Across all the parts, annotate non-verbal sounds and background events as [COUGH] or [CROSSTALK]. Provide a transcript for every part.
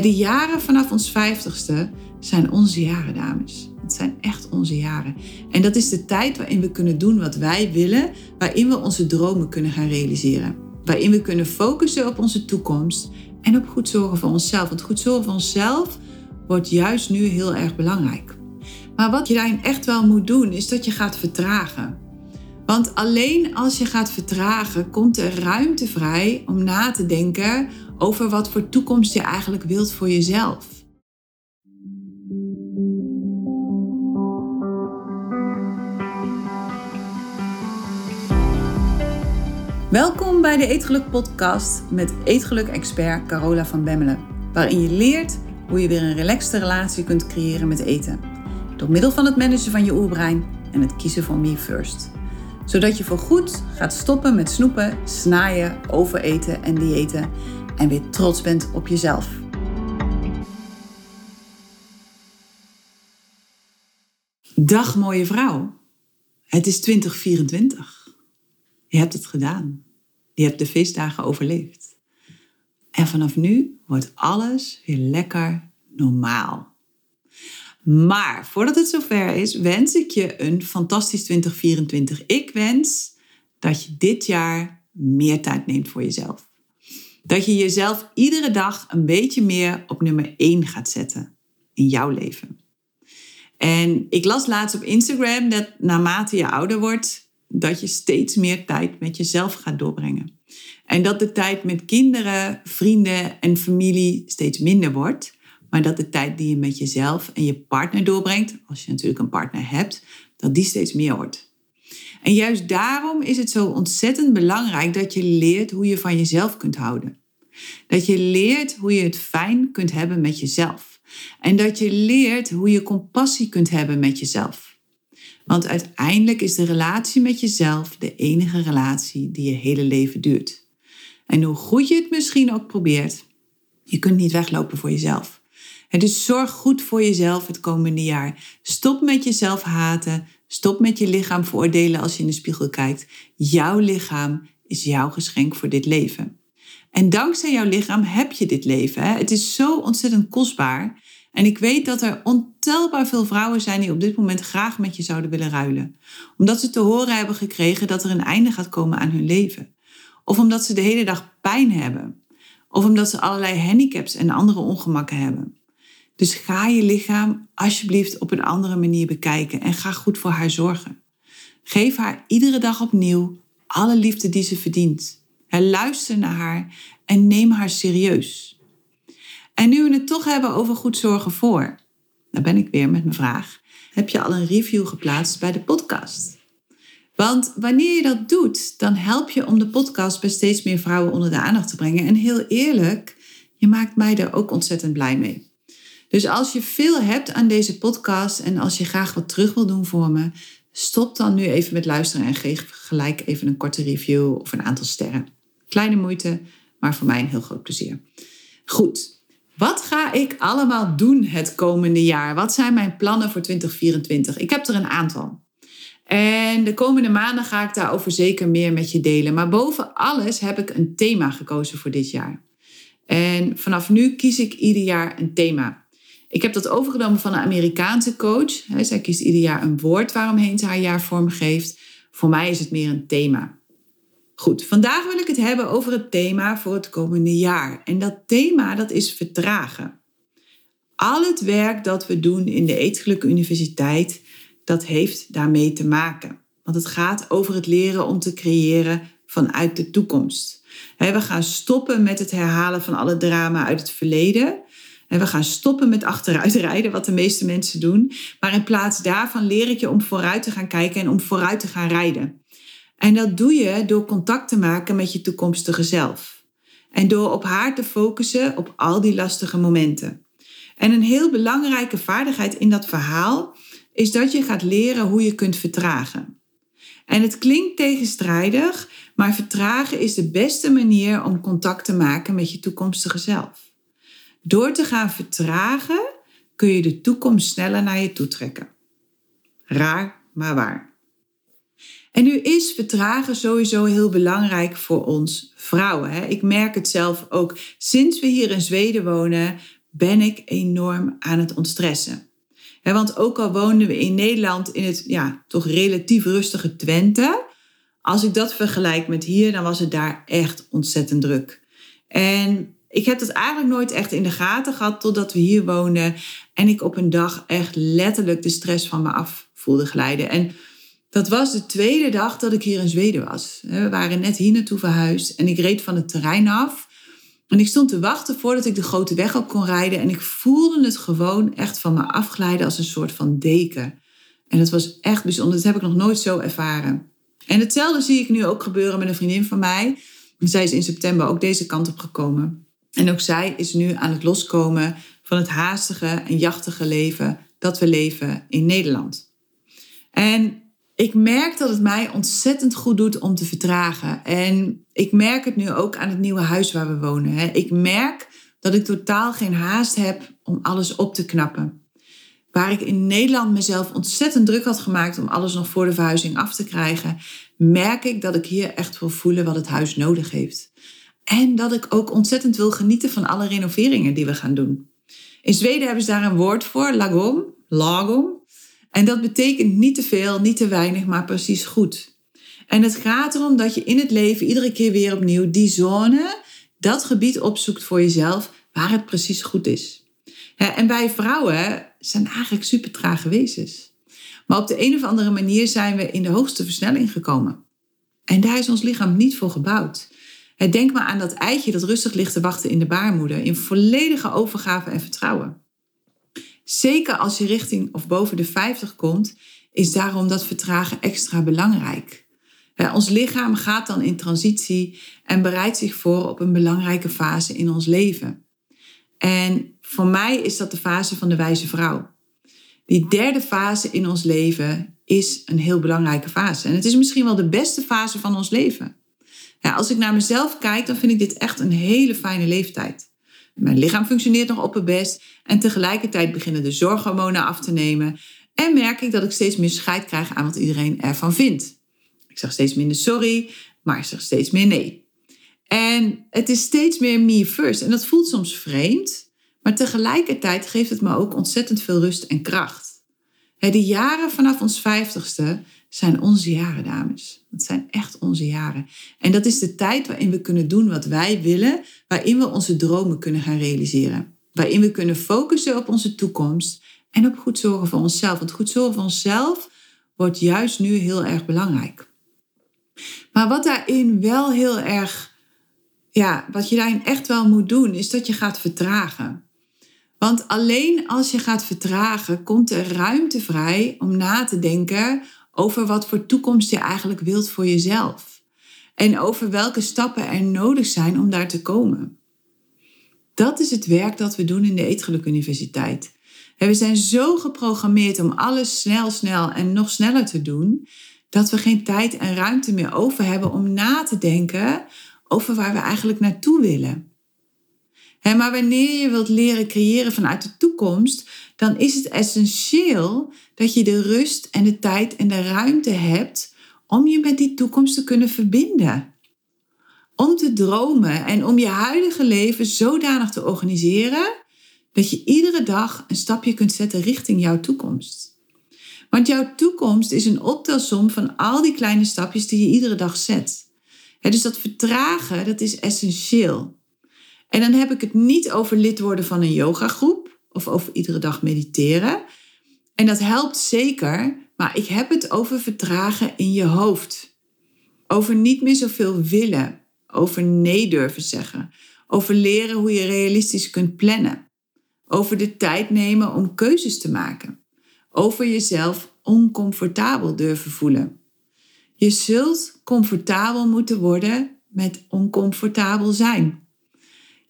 De jaren vanaf ons vijftigste zijn onze jaren, dames. Het zijn echt onze jaren. En dat is de tijd waarin we kunnen doen wat wij willen, waarin we onze dromen kunnen gaan realiseren. Waarin we kunnen focussen op onze toekomst en op goed zorgen voor onszelf. Want goed zorgen voor onszelf wordt juist nu heel erg belangrijk. Maar wat je daarin echt wel moet doen, is dat je gaat vertragen. Want alleen als je gaat vertragen, komt er ruimte vrij om na te denken over wat voor toekomst je eigenlijk wilt voor jezelf. Welkom bij de Eetgeluk Podcast met Eetgeluk-expert Carola van Bemmelen, waarin je leert hoe je weer een relaxte relatie kunt creëren met eten. Door middel van het managen van je oerbrein en het kiezen van me first. Zodat je voorgoed gaat stoppen met snoepen, snaaien, overeten en diëten en weer trots bent op jezelf. Dag mooie vrouw. Het is 2024. Je hebt het gedaan. Je hebt de feestdagen overleefd. En vanaf nu wordt alles weer lekker normaal. Maar voordat het zover is, wens ik je een fantastisch 2024. Ik wens dat je dit jaar meer tijd neemt voor jezelf. Dat je jezelf iedere dag een beetje meer op nummer 1 gaat zetten in jouw leven. En ik las laatst op Instagram dat naarmate je ouder wordt, dat je steeds meer tijd met jezelf gaat doorbrengen. En dat de tijd met kinderen, vrienden en familie steeds minder wordt. Maar dat de tijd die je met jezelf en je partner doorbrengt, als je natuurlijk een partner hebt, dat die steeds meer wordt. En juist daarom is het zo ontzettend belangrijk dat je leert hoe je van jezelf kunt houden. Dat je leert hoe je het fijn kunt hebben met jezelf. En dat je leert hoe je compassie kunt hebben met jezelf. Want uiteindelijk is de relatie met jezelf de enige relatie die je hele leven duurt. En hoe goed je het misschien ook probeert, je kunt niet weglopen voor jezelf. Dus zorg goed voor jezelf het komende jaar. Stop met jezelf haten. Stop met je lichaam veroordelen als je in de spiegel kijkt. Jouw lichaam is jouw geschenk voor dit leven. En dankzij jouw lichaam heb je dit leven. Hè? Het is zo ontzettend kostbaar. En ik weet dat er ontelbaar veel vrouwen zijn die op dit moment graag met je zouden willen ruilen. Omdat ze te horen hebben gekregen dat er een einde gaat komen aan hun leven. Of omdat ze de hele dag pijn hebben. Of omdat ze allerlei handicaps en andere ongemakken hebben. Dus ga je lichaam alsjeblieft op een andere manier bekijken en ga goed voor haar zorgen. Geef haar iedere dag opnieuw alle liefde die ze verdient. luister naar haar en neem haar serieus. En nu we het toch hebben over goed zorgen voor, dan ben ik weer met mijn vraag. Heb je al een review geplaatst bij de podcast? Want wanneer je dat doet, dan help je om de podcast bij steeds meer vrouwen onder de aandacht te brengen. En heel eerlijk, je maakt mij er ook ontzettend blij mee. Dus als je veel hebt aan deze podcast en als je graag wat terug wil doen voor me, stop dan nu even met luisteren en geef gelijk even een korte review of een aantal sterren. Kleine moeite, maar voor mij een heel groot plezier. Goed, wat ga ik allemaal doen het komende jaar? Wat zijn mijn plannen voor 2024? Ik heb er een aantal. En de komende maanden ga ik daarover zeker meer met je delen. Maar boven alles heb ik een thema gekozen voor dit jaar. En vanaf nu kies ik ieder jaar een thema. Ik heb dat overgenomen van een Amerikaanse coach. Zij kiest ieder jaar een woord waaromheen ze haar jaar vormgeeft. Voor mij is het meer een thema. Goed, vandaag wil ik het hebben over het thema voor het komende jaar. En dat thema dat is vertragen. Al het werk dat we doen in de Eetgelijke Universiteit, dat heeft daarmee te maken. Want het gaat over het leren om te creëren vanuit de toekomst. We gaan stoppen met het herhalen van alle drama uit het verleden. En we gaan stoppen met achteruitrijden, [LAUGHS] wat de meeste mensen doen. Maar in plaats daarvan leer ik je om vooruit te gaan kijken en om vooruit te gaan rijden. En dat doe je door contact te maken met je toekomstige zelf. En door op haar te focussen op al die lastige momenten. En een heel belangrijke vaardigheid in dat verhaal is dat je gaat leren hoe je kunt vertragen. En het klinkt tegenstrijdig, maar vertragen is de beste manier om contact te maken met je toekomstige zelf. Door te gaan vertragen kun je de toekomst sneller naar je toe trekken. Raar, maar waar. En nu is vertragen sowieso heel belangrijk voor ons vrouwen. Hè? Ik merk het zelf ook sinds we hier in Zweden wonen, ben ik enorm aan het ontstressen. want ook al woonden we in Nederland in het ja, toch relatief rustige Twente, als ik dat vergelijk met hier, dan was het daar echt ontzettend druk. En ik heb dat eigenlijk nooit echt in de gaten gehad totdat we hier woonden en ik op een dag echt letterlijk de stress van me af voelde glijden. En dat was de tweede dag dat ik hier in Zweden was. We waren net hier naartoe verhuisd en ik reed van het terrein af. En ik stond te wachten voordat ik de grote weg op kon rijden. En ik voelde het gewoon echt van me afglijden als een soort van deken. En dat was echt bijzonder. Dat heb ik nog nooit zo ervaren. En hetzelfde zie ik nu ook gebeuren met een vriendin van mij. Zij is in september ook deze kant op gekomen. En ook zij is nu aan het loskomen van het haastige en jachtige leven dat we leven in Nederland. En ik merk dat het mij ontzettend goed doet om te vertragen. En ik merk het nu ook aan het nieuwe huis waar we wonen. Ik merk dat ik totaal geen haast heb om alles op te knappen. Waar ik in Nederland mezelf ontzettend druk had gemaakt om alles nog voor de verhuizing af te krijgen, merk ik dat ik hier echt wil voelen wat het huis nodig heeft. En dat ik ook ontzettend wil genieten van alle renoveringen die we gaan doen. In Zweden hebben ze daar een woord voor, lagom, lagom. En dat betekent niet te veel, niet te weinig, maar precies goed. En het gaat erom dat je in het leven iedere keer weer opnieuw die zone, dat gebied opzoekt voor jezelf waar het precies goed is. En wij vrouwen zijn eigenlijk super trage wezens. Maar op de een of andere manier zijn we in de hoogste versnelling gekomen. En daar is ons lichaam niet voor gebouwd. Denk maar aan dat eitje dat rustig ligt te wachten in de baarmoeder, in volledige overgave en vertrouwen. Zeker als je richting of boven de 50 komt, is daarom dat vertragen extra belangrijk. Ons lichaam gaat dan in transitie en bereidt zich voor op een belangrijke fase in ons leven. En voor mij is dat de fase van de wijze vrouw. Die derde fase in ons leven is een heel belangrijke fase. En het is misschien wel de beste fase van ons leven. Als ik naar mezelf kijk, dan vind ik dit echt een hele fijne leeftijd. Mijn lichaam functioneert nog op het best en tegelijkertijd beginnen de zorghormonen af te nemen en merk ik dat ik steeds meer scheid krijg aan wat iedereen ervan vindt. Ik zeg steeds minder sorry, maar ik zeg steeds meer nee. En het is steeds meer me first en dat voelt soms vreemd, maar tegelijkertijd geeft het me ook ontzettend veel rust en kracht. De jaren vanaf ons vijftigste zijn onze jaren, dames. Dat zijn echt onze jaren. En dat is de tijd waarin we kunnen doen wat wij willen, waarin we onze dromen kunnen gaan realiseren. Waarin we kunnen focussen op onze toekomst en op goed zorgen voor onszelf. Want goed zorgen voor onszelf wordt juist nu heel erg belangrijk. Maar wat daarin wel heel erg, ja, wat je daarin echt wel moet doen, is dat je gaat vertragen. Want alleen als je gaat vertragen, komt er ruimte vrij om na te denken over wat voor toekomst je eigenlijk wilt voor jezelf. En over welke stappen er nodig zijn om daar te komen. Dat is het werk dat we doen in de Eetgeluk Universiteit. we zijn zo geprogrammeerd om alles snel, snel en nog sneller te doen, dat we geen tijd en ruimte meer over hebben om na te denken over waar we eigenlijk naartoe willen. Maar wanneer je wilt leren creëren vanuit de toekomst, dan is het essentieel dat je de rust en de tijd en de ruimte hebt om je met die toekomst te kunnen verbinden. Om te dromen en om je huidige leven zodanig te organiseren dat je iedere dag een stapje kunt zetten richting jouw toekomst. Want jouw toekomst is een optelsom van al die kleine stapjes die je iedere dag zet. dus dat vertragen, dat is essentieel. En dan heb ik het niet over lid worden van een yogagroep of over iedere dag mediteren. En dat helpt zeker, maar ik heb het over vertragen in je hoofd. Over niet meer zoveel willen, over nee durven zeggen, over leren hoe je realistisch kunt plannen, over de tijd nemen om keuzes te maken, over jezelf oncomfortabel durven voelen. Je zult comfortabel moeten worden met oncomfortabel zijn.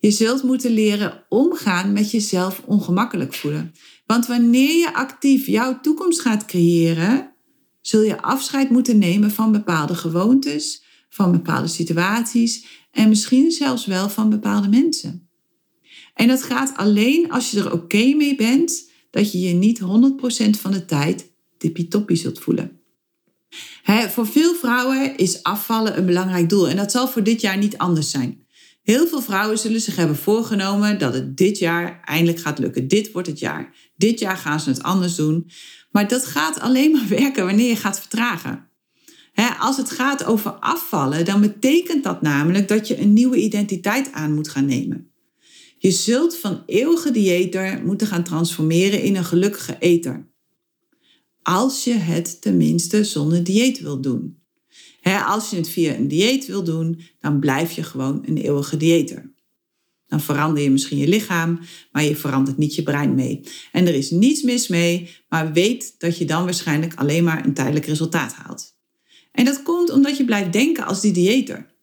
Je zult moeten leren omgaan met jezelf ongemakkelijk voelen. Want wanneer je actief jouw toekomst gaat creëren, zul je afscheid moeten nemen van bepaalde gewoontes, van bepaalde situaties en misschien zelfs wel van bepaalde mensen. En dat gaat alleen als je er oké mee bent dat je je niet 100% van de tijd tippie-toppie zult voelen. voor veel vrouwen is afvallen een belangrijk doel en dat zal voor dit jaar niet anders zijn. Heel veel vrouwen zullen zich hebben voorgenomen dat het dit jaar eindelijk gaat lukken. Dit wordt het jaar. Dit jaar gaan ze het anders doen. Maar dat gaat alleen maar werken wanneer je gaat vertragen. als het gaat over afvallen, dan betekent dat namelijk dat je een nieuwe identiteit aan moet gaan nemen. Je zult van eeuwige dieeter moeten gaan transformeren in een gelukkige eter. Als je het tenminste zonder dieet wilt doen. Als je het via een dieet wil doen, dan blijf je gewoon een eeuwige dieter. Dan verander je misschien je lichaam, maar je verandert niet je brein mee. En er is niets mis mee, maar weet dat je dan waarschijnlijk alleen maar een tijdelijk resultaat haalt. En dat komt omdat je blijft denken als die dieter.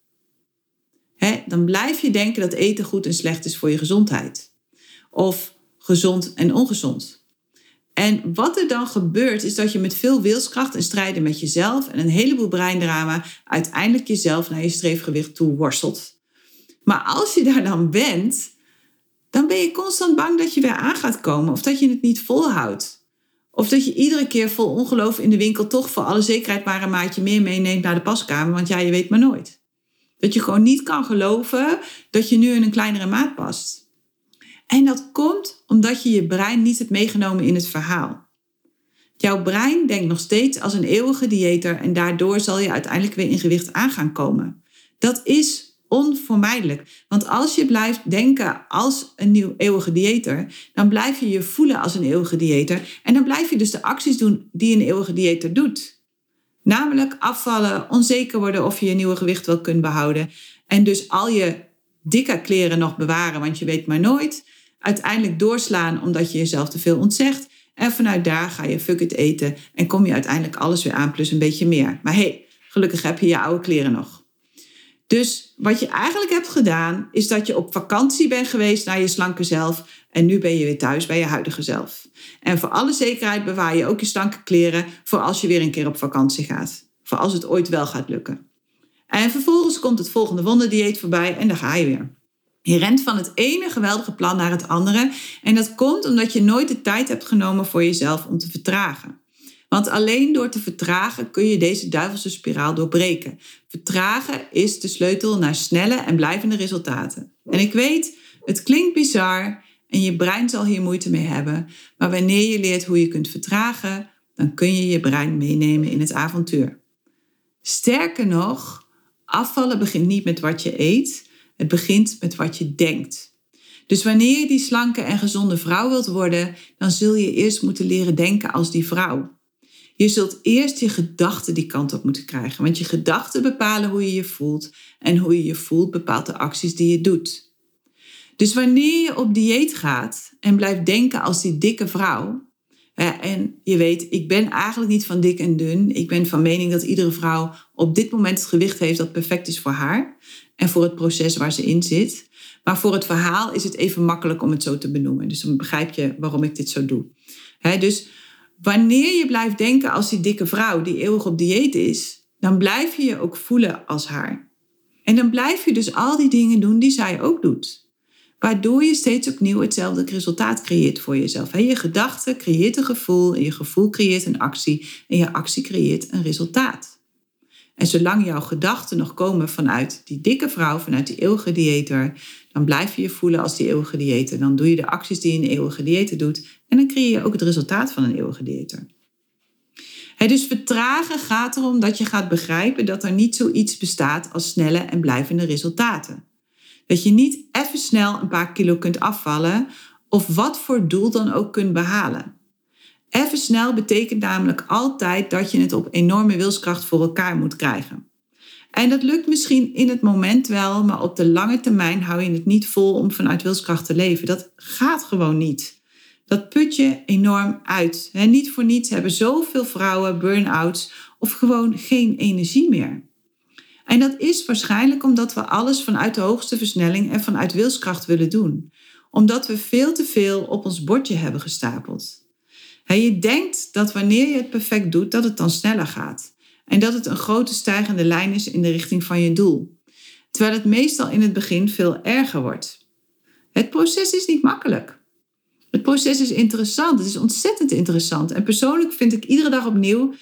dan blijf je denken dat eten goed en slecht is voor je gezondheid. Of gezond en ongezond. En wat er dan gebeurt, is dat je met veel wilskracht en strijden met jezelf en een heleboel breindrama uiteindelijk jezelf naar je streefgewicht toe worstelt. Maar als je daar dan bent, dan ben je constant bang dat je weer aan gaat komen of dat je het niet volhoudt. Of dat je iedere keer vol ongeloof in de winkel toch voor alle zekerheid maar een maatje meer meeneemt naar de paskamer, want ja, je weet maar nooit. Dat je gewoon niet kan geloven dat je nu in een kleinere maat past. En dat komt omdat je je brein niet hebt meegenomen in het verhaal. Jouw brein denkt nog steeds als een eeuwige dieter en daardoor zal je uiteindelijk weer in gewicht aan gaan komen. Dat is onvermijdelijk. Want als je blijft denken als een nieuw eeuwige dieter, dan blijf je je voelen als een eeuwige dieter. En dan blijf je dus de acties doen die een eeuwige dieter doet. Namelijk afvallen, onzeker worden of je je nieuwe gewicht wel kunt behouden. En dus al je dikke kleren nog bewaren, want je weet maar nooit. Uiteindelijk doorslaan omdat je jezelf te veel ontzegt. En vanuit daar ga je fuck it eten en kom je uiteindelijk alles weer aan plus een beetje meer. Maar hey, gelukkig heb je je oude kleren nog. Dus wat je eigenlijk hebt gedaan, is dat je op vakantie bent geweest naar je slanke zelf. En nu ben je weer thuis bij je huidige zelf. En voor alle zekerheid bewaar je ook je slanke kleren voor als je weer een keer op vakantie gaat. Voor als het ooit wel gaat lukken. En vervolgens komt het volgende wonderdieet voorbij en dan ga je weer. Je rent van het ene geweldige plan naar het andere. En dat komt omdat je nooit de tijd hebt genomen voor jezelf om te vertragen. Want alleen door te vertragen kun je deze duivelse spiraal doorbreken. Vertragen is de sleutel naar snelle en blijvende resultaten. En ik weet, het klinkt bizar en je brein zal hier moeite mee hebben. Maar wanneer je leert hoe je kunt vertragen, dan kun je je brein meenemen in het avontuur. Sterker nog, afvallen begint niet met wat je eet, het begint met wat je denkt. Dus wanneer je die slanke en gezonde vrouw wilt worden, dan zul je eerst moeten leren denken als die vrouw. Je zult eerst je gedachten die kant op moeten krijgen, want je gedachten bepalen hoe je je voelt en hoe je je voelt bepaalt de acties die je doet. Dus wanneer je op dieet gaat en blijft denken als die dikke vrouw, en je weet, ik ben eigenlijk niet van dik en dun. Ik ben van mening dat iedere vrouw op dit moment het gewicht heeft dat perfect is voor haar en voor het proces waar ze in zit. Maar voor het verhaal is het even makkelijk om het zo te benoemen. Dus dan begrijp je waarom ik dit zo doe. dus wanneer je blijft denken als die dikke vrouw die eeuwig op dieet is, dan blijf je je ook voelen als haar. En dan blijf je dus al die dingen doen die zij ook doet. Waardoor je steeds opnieuw hetzelfde resultaat creëert voor jezelf. Je gedachte creëert een gevoel en je gevoel creëert een actie en je actie creëert een resultaat. En zolang jouw gedachten nog komen vanuit die dikke vrouw, vanuit die eeuwige dieter, dan blijf je je voelen als die eeuwige dieter. Dan doe je de acties die een eeuwige dieter doet en dan creëer je ook het resultaat van een eeuwige dieter. dus vertragen gaat erom dat je gaat begrijpen dat er niet zoiets bestaat als snelle en blijvende resultaten. Dat je niet even snel een paar kilo kunt afvallen of wat voor doel dan ook kunt behalen. Even snel betekent namelijk altijd dat je het op enorme wilskracht voor elkaar moet krijgen. En dat lukt misschien in het moment wel, maar op de lange termijn hou je het niet vol om vanuit wilskracht te leven. Dat gaat gewoon niet. Dat put je enorm uit. niet voor niets hebben zoveel vrouwen burn-outs of gewoon geen energie meer. En dat is waarschijnlijk omdat we alles vanuit de hoogste versnelling en vanuit wilskracht willen doen. Omdat we veel te veel op ons bordje hebben gestapeld. je denkt dat wanneer je het perfect doet, dat het dan sneller gaat. En dat het een grote stijgende lijn is in de richting van je doel. Terwijl het meestal in het begin veel erger wordt. Het proces is niet makkelijk. Het proces is interessant. Het is ontzettend interessant. En persoonlijk vind ik iedere dag opnieuw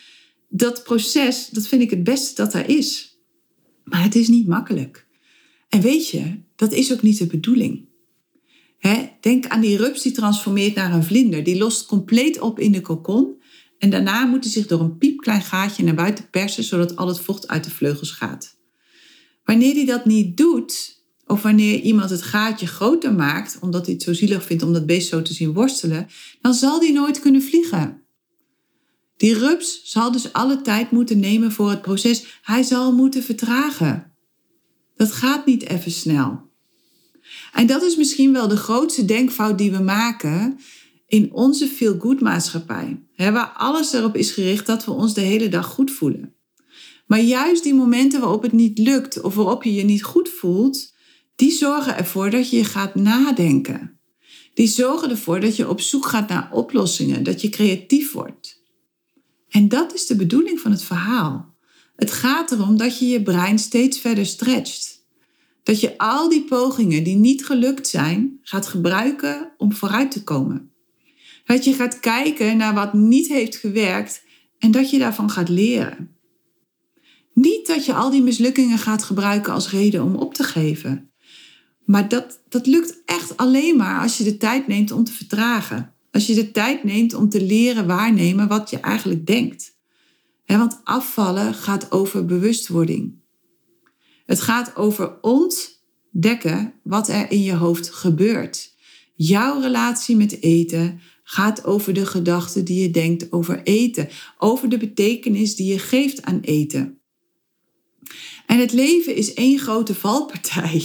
dat proces, dat vind ik het beste dat er is. Maar het is niet makkelijk. En weet je, dat is ook niet de bedoeling. denk aan die rups die transformeert naar een vlinder. Die lost compleet op in de kokon. En daarna moet hij zich door een piepklein gaatje naar buiten persen, zodat al het vocht uit de vleugels gaat. Wanneer hij dat niet doet, of wanneer iemand het gaatje groter maakt, omdat hij het zo zielig vindt om dat beest zo te zien worstelen, dan zal die nooit kunnen vliegen. Die rups zal dus alle tijd moeten nemen voor het proces. Hij zal moeten vertragen. Dat gaat niet even snel. En dat is misschien wel de grootste denkfout die we maken in onze feel-good maatschappij. Waar alles erop is gericht dat we ons de hele dag goed voelen. Maar juist die momenten waarop het niet lukt of waarop je je niet goed voelt, die zorgen ervoor dat je gaat nadenken. Die zorgen ervoor dat je op zoek gaat naar oplossingen, dat je creatief wordt. En dat is de bedoeling van het verhaal. Het gaat erom dat je je brein steeds verder stretcht. Dat je al die pogingen die niet gelukt zijn, gaat gebruiken om vooruit te komen. Dat je gaat kijken naar wat niet heeft gewerkt en dat je daarvan gaat leren. Niet dat je al die mislukkingen gaat gebruiken als reden om op te geven. Maar dat, dat lukt echt alleen maar als je de tijd neemt om te vertragen. Als je de tijd neemt om te leren waarnemen wat je eigenlijk denkt. want afvallen gaat over bewustwording. Het gaat over ontdekken wat er in je hoofd gebeurt. Jouw relatie met eten gaat over de gedachten die je denkt over eten, over de betekenis die je geeft aan eten. En het leven is één grote valpartij.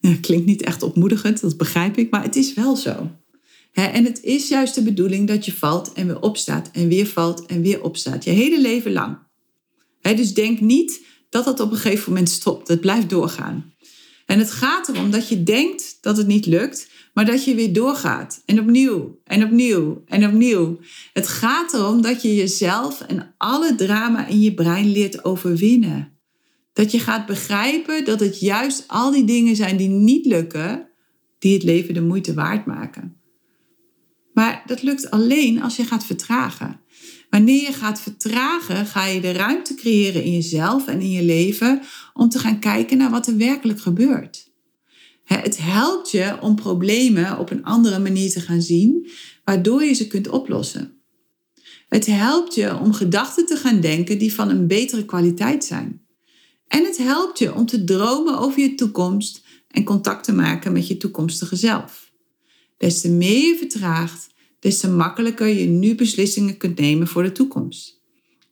[LAUGHS] klinkt niet echt opmoedigend, dat begrijp ik, maar het is wel zo. En het is juist de bedoeling dat je valt en weer opstaat en weer valt en weer opstaat. Je hele leven lang. Dus denk niet dat dat op een gegeven moment stopt. Het blijft doorgaan. En het gaat erom dat je denkt dat het niet lukt, maar dat je weer doorgaat. En opnieuw, en opnieuw, en opnieuw. Het gaat erom dat je jezelf en alle drama in je brein leert overwinnen. Dat je gaat begrijpen dat het juist al die dingen zijn die niet lukken, die het leven de moeite waard maken. Maar dat lukt alleen als je gaat vertragen. Wanneer je gaat vertragen, ga je de ruimte creëren in jezelf en in je leven om te gaan kijken naar wat er werkelijk gebeurt. Het helpt je om problemen op een andere manier te gaan zien, waardoor je ze kunt oplossen. Het helpt je om gedachten te gaan denken die van een betere kwaliteit zijn. En het helpt je om te dromen over je toekomst en contact te maken met je toekomstige zelf. Des te meer je vertraagt, des te makkelijker je nu beslissingen kunt nemen voor de toekomst.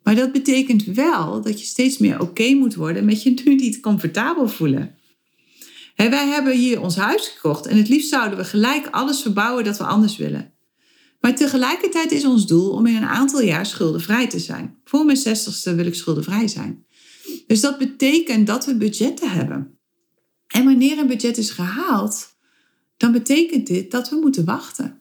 Maar dat betekent wel dat je steeds meer oké moet worden met je nu niet comfortabel voelen. wij hebben hier ons huis gekocht en het liefst zouden we gelijk alles verbouwen dat we anders willen. Maar tegelijkertijd is ons doel om in een aantal jaar schuldenvrij te zijn. Voor mijn zestigste wil ik schuldenvrij zijn. Dus dat betekent dat we budgetten hebben. En wanneer een budget is gehaald, dan betekent dit dat we moeten wachten.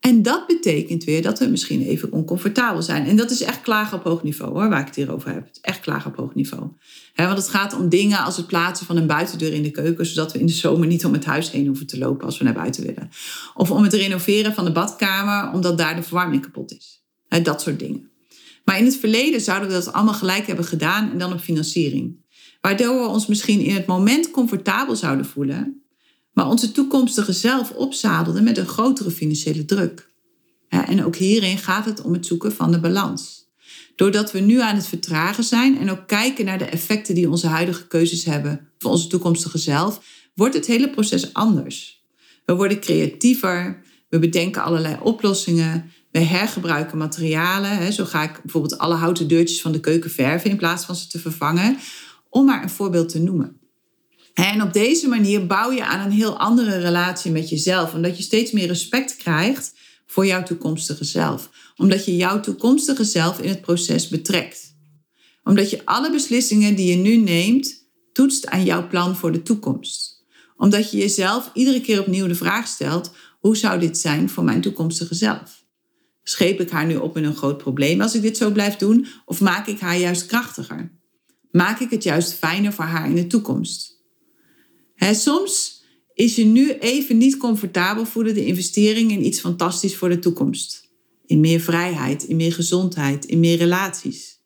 En dat betekent weer dat we misschien even oncomfortabel zijn. En dat is echt klagen op hoog niveau hoor, waar ik het hier over heb. echt klagen op hoog niveau. want het gaat om dingen als het plaatsen van een buitendeur in de keuken, zodat we in de zomer niet om het huis heen hoeven te lopen als we naar buiten willen. Of om het renoveren van de badkamer, omdat daar de verwarming kapot is. dat soort dingen. Maar in het verleden zouden we dat allemaal gelijk hebben gedaan en dan op financiering. Waardoor we ons misschien in het moment comfortabel zouden voelen, maar onze toekomstige zelf opzadelden met een grotere financiële druk. En ook hierin gaat het om het zoeken van de balans. Doordat we nu aan het vertragen zijn en ook kijken naar de effecten die onze huidige keuzes hebben voor onze toekomstige zelf, wordt het hele proces anders. We worden creatiever, we bedenken allerlei oplossingen, we hergebruiken materialen. Zo ga ik bijvoorbeeld alle houten deurtjes van de keuken verven in plaats van ze te vervangen, om maar een voorbeeld te noemen. En op deze manier bouw je aan een heel andere relatie met jezelf. Omdat je steeds meer respect krijgt voor jouw toekomstige zelf. Omdat je jouw toekomstige zelf in het proces betrekt. Omdat je alle beslissingen die je nu neemt, toetst aan jouw plan voor de toekomst. Omdat je jezelf iedere keer opnieuw de vraag stelt: hoe zou dit zijn voor mijn toekomstige zelf? Scheep ik haar nu op in een groot probleem als ik dit zo blijf doen? Of maak ik haar juist krachtiger? Maak ik het juist fijner voor haar in de toekomst? Soms is je nu even niet comfortabel voelen de investering in iets fantastisch voor de toekomst. In meer vrijheid, in meer gezondheid, in meer relaties.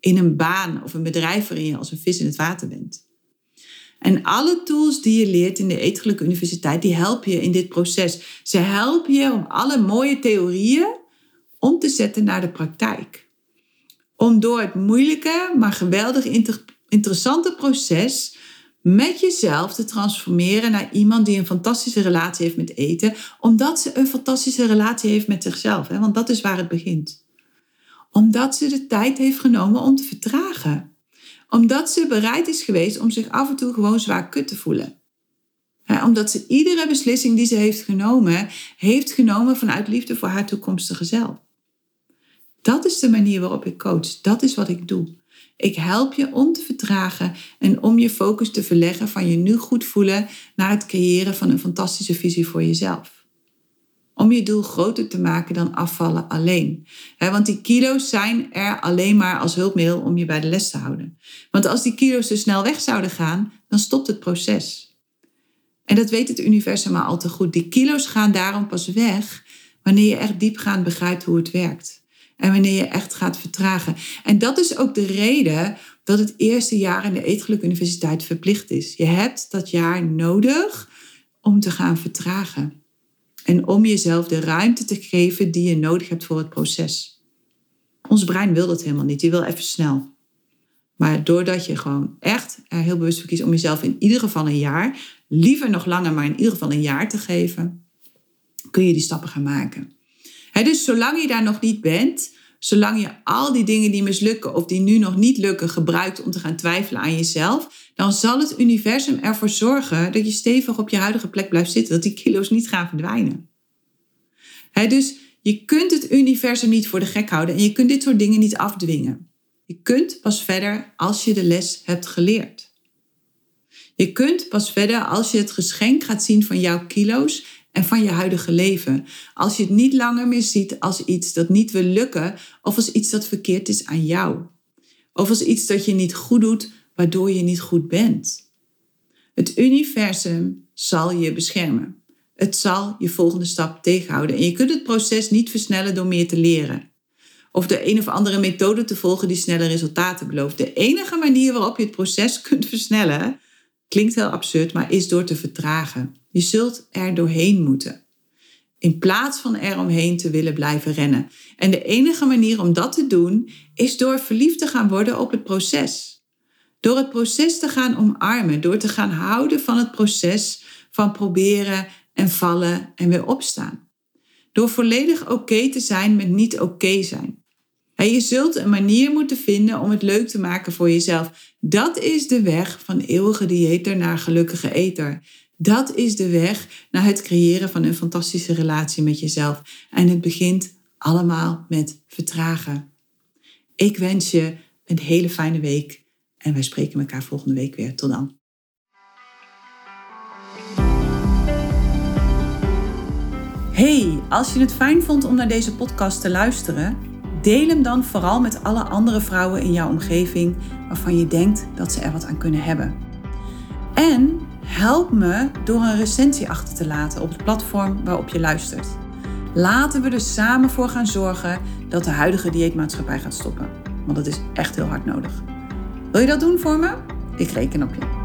In een baan of een bedrijf waarin je als een vis in het water bent. En alle tools die je leert in de Eetgelijke Universiteit, die helpen je in dit proces. Ze helpen je om alle mooie theorieën om te zetten naar de praktijk. Om door het moeilijke, maar geweldig interessante proces met jezelf te transformeren naar iemand die een fantastische relatie heeft met eten, omdat ze een fantastische relatie heeft met zichzelf. Hè? Want dat is waar het begint. Omdat ze de tijd heeft genomen om te vertragen. Omdat ze bereid is geweest om zich af en toe gewoon zwaar kut te voelen. omdat ze iedere beslissing die ze heeft genomen, heeft genomen vanuit liefde voor haar toekomstige zelf. Dat is de manier waarop ik coach. Dat is wat ik doe. Ik help je om te vertragen en om je focus te verleggen van je nu goed voelen naar het creëren van een fantastische visie voor jezelf. Om je doel groter te maken dan afvallen alleen. want die kilo's zijn er alleen maar als hulpmiddel om je bij de les te houden. Want als die kilo's te snel weg zouden gaan, dan stopt het proces. En dat weet het universum maar al te goed. Die kilo's gaan daarom pas weg wanneer je echt diepgaand begrijpt hoe het werkt. En wanneer je echt gaat vertragen. En dat is ook de reden dat het eerste jaar in de Eetgeluk Universiteit verplicht is. Je hebt dat jaar nodig om te gaan vertragen. En om jezelf de ruimte te geven die je nodig hebt voor het proces. Ons brein wil dat helemaal niet. Die wil even snel. Maar doordat je gewoon echt er heel bewust voor kiest om jezelf in ieder geval een jaar, liever nog langer, maar in ieder geval een jaar te geven, kun je die stappen gaan maken dus zolang je daar nog niet bent, zolang je al die dingen die mislukken of die nu nog niet lukken gebruikt om te gaan twijfelen aan jezelf, dan zal het universum ervoor zorgen dat je stevig op je huidige plek blijft zitten, dat die kilo's niet gaan verdwijnen. dus je kunt het universum niet voor de gek houden en je kunt dit soort dingen niet afdwingen. Je kunt pas verder als je de les hebt geleerd. Je kunt pas verder als je het geschenk gaat zien van jouw kilo's en van je huidige leven. Als je het niet langer meer ziet als iets dat niet wil lukken of als iets dat verkeerd is aan jou. Of als iets dat je niet goed doet, waardoor je niet goed bent. Het universum zal je beschermen. Het zal je volgende stap tegenhouden. En je kunt het proces niet versnellen door meer te leren. Of de een of andere methode te volgen die snelle resultaten belooft. De enige manier waarop je het proces kunt versnellen, klinkt heel absurd, maar is door te vertragen. Je zult er doorheen moeten. In plaats van er omheen te willen blijven rennen. En de enige manier om dat te doen is door verliefd te gaan worden op het proces. Door het proces te gaan omarmen, door te gaan houden van het proces van proberen en vallen en weer opstaan. Door volledig oké te zijn met niet oké zijn. En je zult een manier moeten vinden om het leuk te maken voor jezelf. Dat is de weg van eeuwige dieeter naar gelukkige eter. Dat is de weg naar het creëren van een fantastische relatie met jezelf. En het begint allemaal met vertragen. Ik wens je een hele fijne week en wij spreken elkaar volgende week weer. Tot dan. Hey, als je het fijn vond om naar deze podcast te luisteren, deel hem dan vooral met alle andere vrouwen in jouw omgeving waarvan je denkt dat ze er wat aan kunnen hebben. En Help me door een recensie achter te laten op het platform waarop je luistert. Laten we er samen voor gaan zorgen dat de huidige dieetmaatschappij gaat stoppen. Want dat is echt heel hard nodig. Wil je dat doen voor me? Ik reken op je.